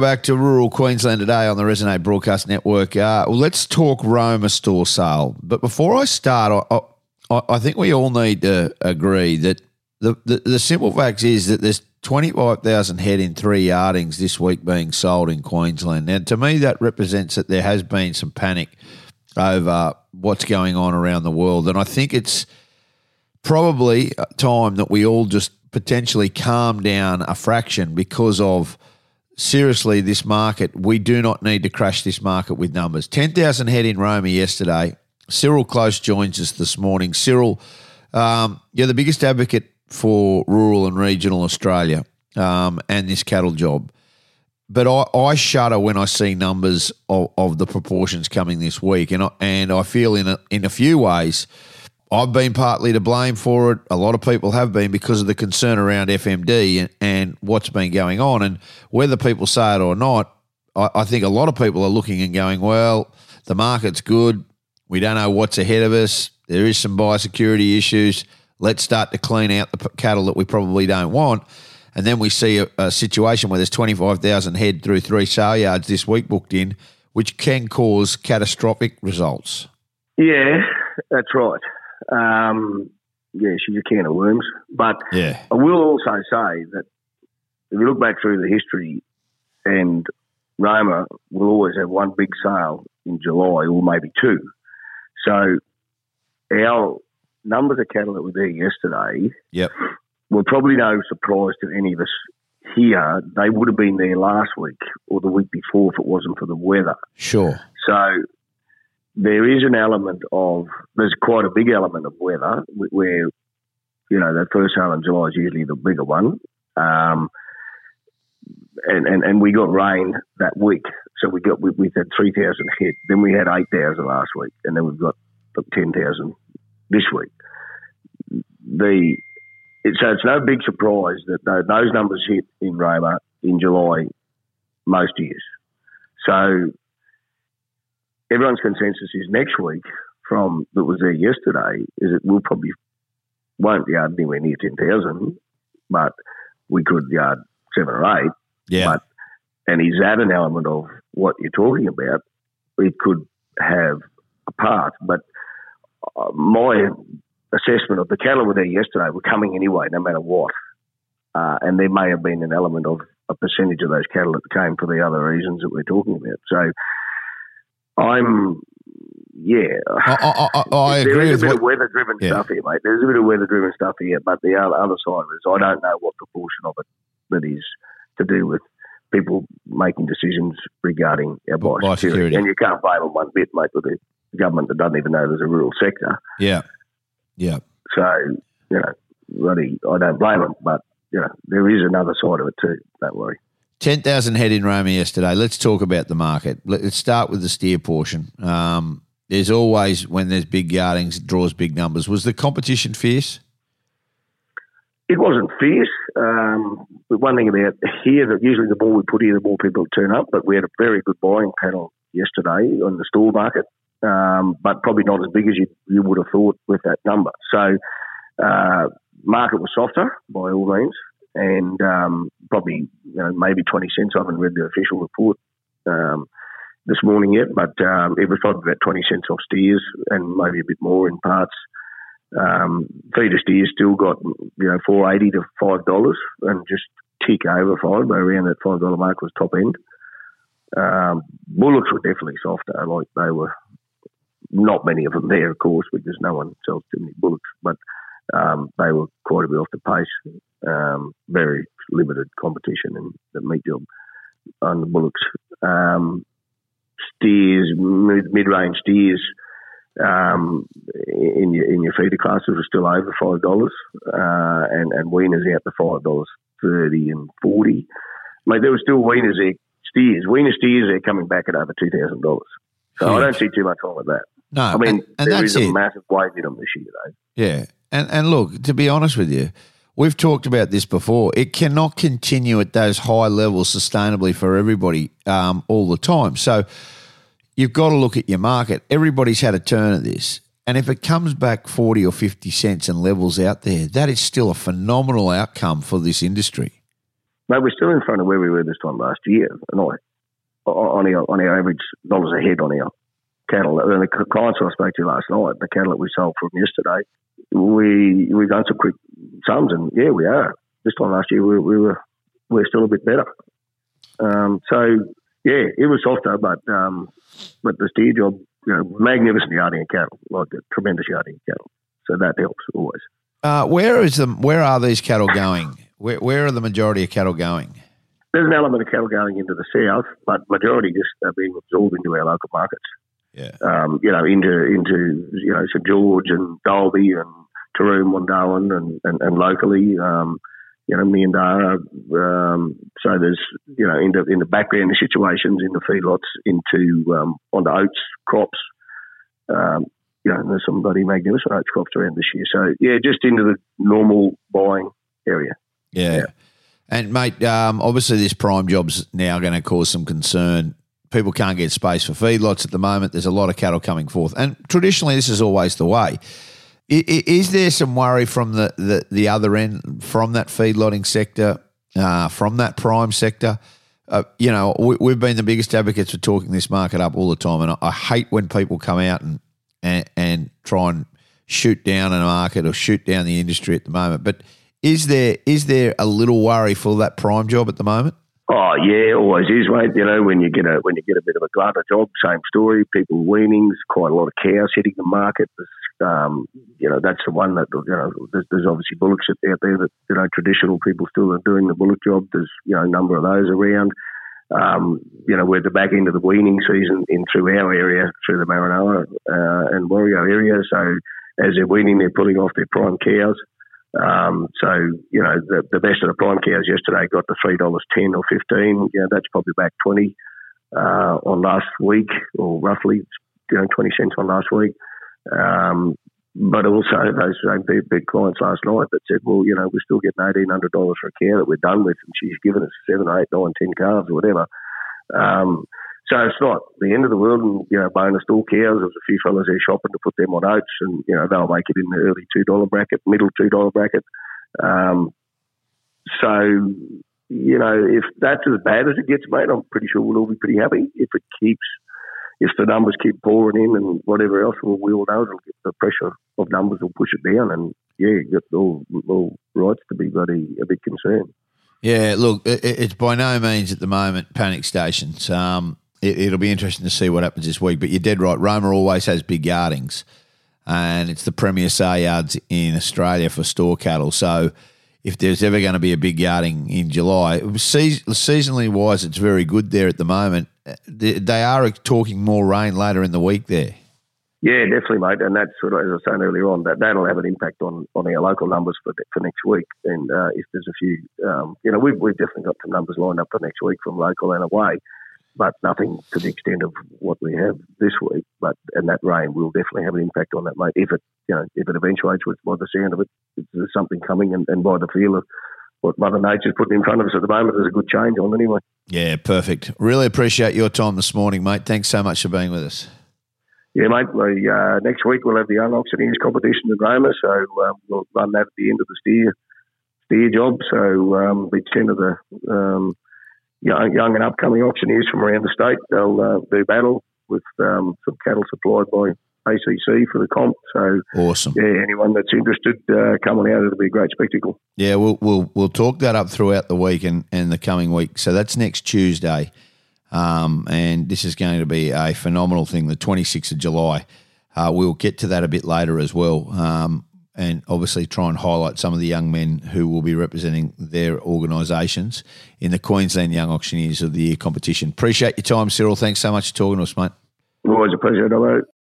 Back to rural Queensland today on the Resonate Broadcast Network. Uh, well, let's talk Roma store sale. But before I start, I, I, I think we all need to agree that the, the, the simple fact is that there's 25,000 head in three yardings this week being sold in Queensland. Now, to me, that represents that there has been some panic over what's going on around the world. And I think it's probably time that we all just potentially calm down a fraction because of seriously this market. We do not need to crash this market with numbers. 10,000 head in Roma yesterday. Cyril Close joins us this morning. Cyril, um, you're the biggest advocate for rural and regional Australia um, and this cattle job. But I, I shudder when I see numbers of, of the proportions coming this week, and I, and I feel in a, in a few ways I've been partly to blame for it. A lot of people have been because of the concern around FMD and, and what's been going on. And whether people say it or not, I, I think a lot of people are looking and going, well, the market's good. We don't know what's ahead of us. There is some biosecurity issues. Let's start to clean out the cattle that we probably don't want. And then we see a, a situation where there's 25,000 head through three sale yards this week booked in, which can cause catastrophic results. Yeah, that's right. Um, yeah, she's a can of worms. But Yeah. I will also say that if you look back through the history, and Roma will always have one big sale in July or maybe two. So our numbers of cattle that were there yesterday Yep. were probably no surprise to any of us here. They would have been there last week or the week before if it wasn't for the weather. Sure. So there is an element of there's quite a big element of weather. Where you know that first sale in July is usually the bigger one, um, and, and and we got rain that week, so we got we, we had three thousand hit, Then we had eight thousand last week, and then we've got ten thousand this week. The it, so it's no big surprise that those numbers hit in Roma in July most years. So everyone's consensus is next week from that was there yesterday is that we'll probably won't yard anywhere near ten thousand, but we could yard seven or eight. Yeah. But and is that an element of what you're talking about? It could have a part, but uh, my assessment of the cattle were there yesterday were coming anyway, no matter what. Uh, and there may have been an element of a percentage of those cattle that came for the other reasons that we're talking about. So I'm, yeah. I, I, I, I there agree is with a what, bit of weather driven Yeah. stuff here, mate. There's a bit of weather driven stuff here, but the other, side of it is I don't know what proportion of it that is to do with people making decisions regarding our biosecurity. Biosecurity. And you can't blame them one bit, mate, with the government that doesn't even know there's a rural sector. yeah. Yeah. So, you know, bloody, I don't blame them, but, you know, there is another side of it too. Don't worry. 10,000 head in Roma yesterday. Let's talk about the market. Let's start with the steer portion. Um, there's always, when there's big yardings, it draws big numbers. Was the competition fierce? It wasn't fierce. Um, but one thing about here that usually the more we put here, the more people turn up. But we had a very good buying panel yesterday on the store market, um, but probably not as big as you you would have thought with that number. So uh, market was softer by all means, and um, probably you know maybe twenty cents. I haven't read the official report. Um, this morning yet, but um, it was probably about 20 cents off steers and maybe a bit more in parts. Um, feeder steers still got you know four eighty to five dollars, and just tick over five, but around that five dollar mark was top end. Um, bullocks were definitely softer, like they were. Not many of them there, of course, because no one sells too many bullocks, but um, they were quite a bit off the pace. Um, very limited competition in the meat job on the bullocks. Um, steers, mid- mid-range steers, um, in your in your feeder classes were still over five dollars, uh, and and weaners out to five dollars thirty and forty. Mate, there were still weaners there, steers, weaner steers there coming back at over two thousand dollars. So I don't see too much wrong with that. No. I mean, and, and there is a it. massive weight in them this year, though. Yeah. And and look, to be honest with you, we've talked about this before. It cannot continue at those high levels sustainably for everybody um, all the time. So you've got to look at your market. Everybody's had a turn at this. And if it comes back 40 or 50 cents and levels out there, that is still a phenomenal outcome for this industry. No, we're still in front of where we were this time last year. On our on our average dollars a head on our cattle. And the clients I spoke to last night, the cattle that we sold from yesterday, we we've done some quick sums, and yeah, we are. This time last year, we, we were we are still a bit better. Um, so yeah, it was softer, but um, but the steer job, you know, magnificent yarding of cattle, like a tremendous yarding of cattle. So that helps always. Uh, where is them? Where are these cattle going? Where where are the majority of cattle going? There's an element of cattle going into the south, but majority just uh, being absorbed into our local markets. Yeah. Um, you know, into into you know St George and Dalby and Taroom, Wandoan, and, and, and locally. Um, you know, Meandarra. Um, so there's, you know, in the, in the background the situations in the feedlots into um, onto oats crops. Um, you know, there's some bloody magnificent oats crops around this year. So yeah, just into the normal buying area. Yeah. yeah. And mate, um, obviously this prime job's now going to cause some concern. People can't get space for feedlots at the moment. There's a lot of cattle coming forth, and traditionally this is always the way. Is there some worry from the, the, the other end, from that feedlotting sector, uh, from that prime sector? Uh, you know, we, have been the biggest advocates for talking this market up all the time, and I, I hate when people come out and, and, and try and shoot down a market or shoot down the industry at the moment. But is there is there a little worry for that prime job at the moment? Oh yeah, always is, mate. You know, when you get a when you get a bit of a glut job, same story. People weanings, quite a lot of cows hitting the market. Um, you know, that's the one that you know. There's, there's, obviously bullocks out there that you know traditional people still are doing the bullock job. There's you know a number of those around. Um, you know, we're the back end of the weaning season in through our area, through the Maranoa uh, and Warrego area. So as they're weaning, they're pulling off their prime cows. Um, so you know the, the best of the prime cows yesterday got to three dollars ten or fifteen. You know that's probably back twenty uh, on last week, or roughly you know twenty cents on last week. Um, but also those same big, big clients last night that said, well, you know, we're still getting eighteen hundred dollars for a cow that we're done with, and she's given us seven, eight, nine, ten calves or whatever. Um, so it's not the end of the world. And you know, bonus stall cows. There's a few fellas there shopping to put them on oats, and you know they'll make it in the early two dollar bracket, middle two dollar bracket. Um, so you know, if that's as bad as it gets, mate, I'm pretty sure we'll all be pretty happy. If it keeps, if the numbers keep pouring in and whatever else, we'll, we all know it'll get the pressure of numbers will push it down, and yeah, get all all rights to be bloody a bit concerned. Yeah, look, it's by no means at the moment panic stations. Um, it, will be interesting to see what happens this week. But you're dead right. Roma always has big yardings, and it's the premier sale yards in Australia for store cattle. So if there's ever going to be a big yarding in July, seasonally wise, it's very good there at the moment. They are talking more rain later in the week there. Yeah, definitely, mate. And that's of, as I was saying earlier on, that that'll have an impact on, on our local numbers for for next week. And uh, if there's a few, um, you know, we've we've definitely got some numbers lined up for next week from local and away but nothing to the extent of what we have this week. But and that rain will definitely have an impact on that, mate. If it you know if it eventuates with by the sound of it, there's something coming, and, and by the feel of what Mother Nature's putting in front of us at the moment, there's a good change on anyway. Yeah, perfect. Really appreciate your time this morning, mate. Thanks so much for being with us. Yeah, mate. We, uh, next week we'll have the Auctioneers competition in Roma, so um, we'll run that at the end of the steer steer job. So um, be ten of the um, young, young and upcoming auctioneers from around the state. They'll uh, do battle with um, some cattle supplied by ACC for the comp. So awesome. Yeah, anyone that's interested, uh, coming out, it'll be a great spectacle. Yeah, we'll we'll we'll talk that up throughout the week and, and the coming week. So that's next Tuesday, um, and this is going to be a phenomenal thing. The twenty sixth of July. Uh, we'll get to that a bit later as well. Um, and obviously try and highlight some of the young men who will be representing their organisations in the Queensland Young Auctioneers of the Year competition. Appreciate your time, Cyril. Thanks so much for talking to us, mate. Always a pleasure, hello.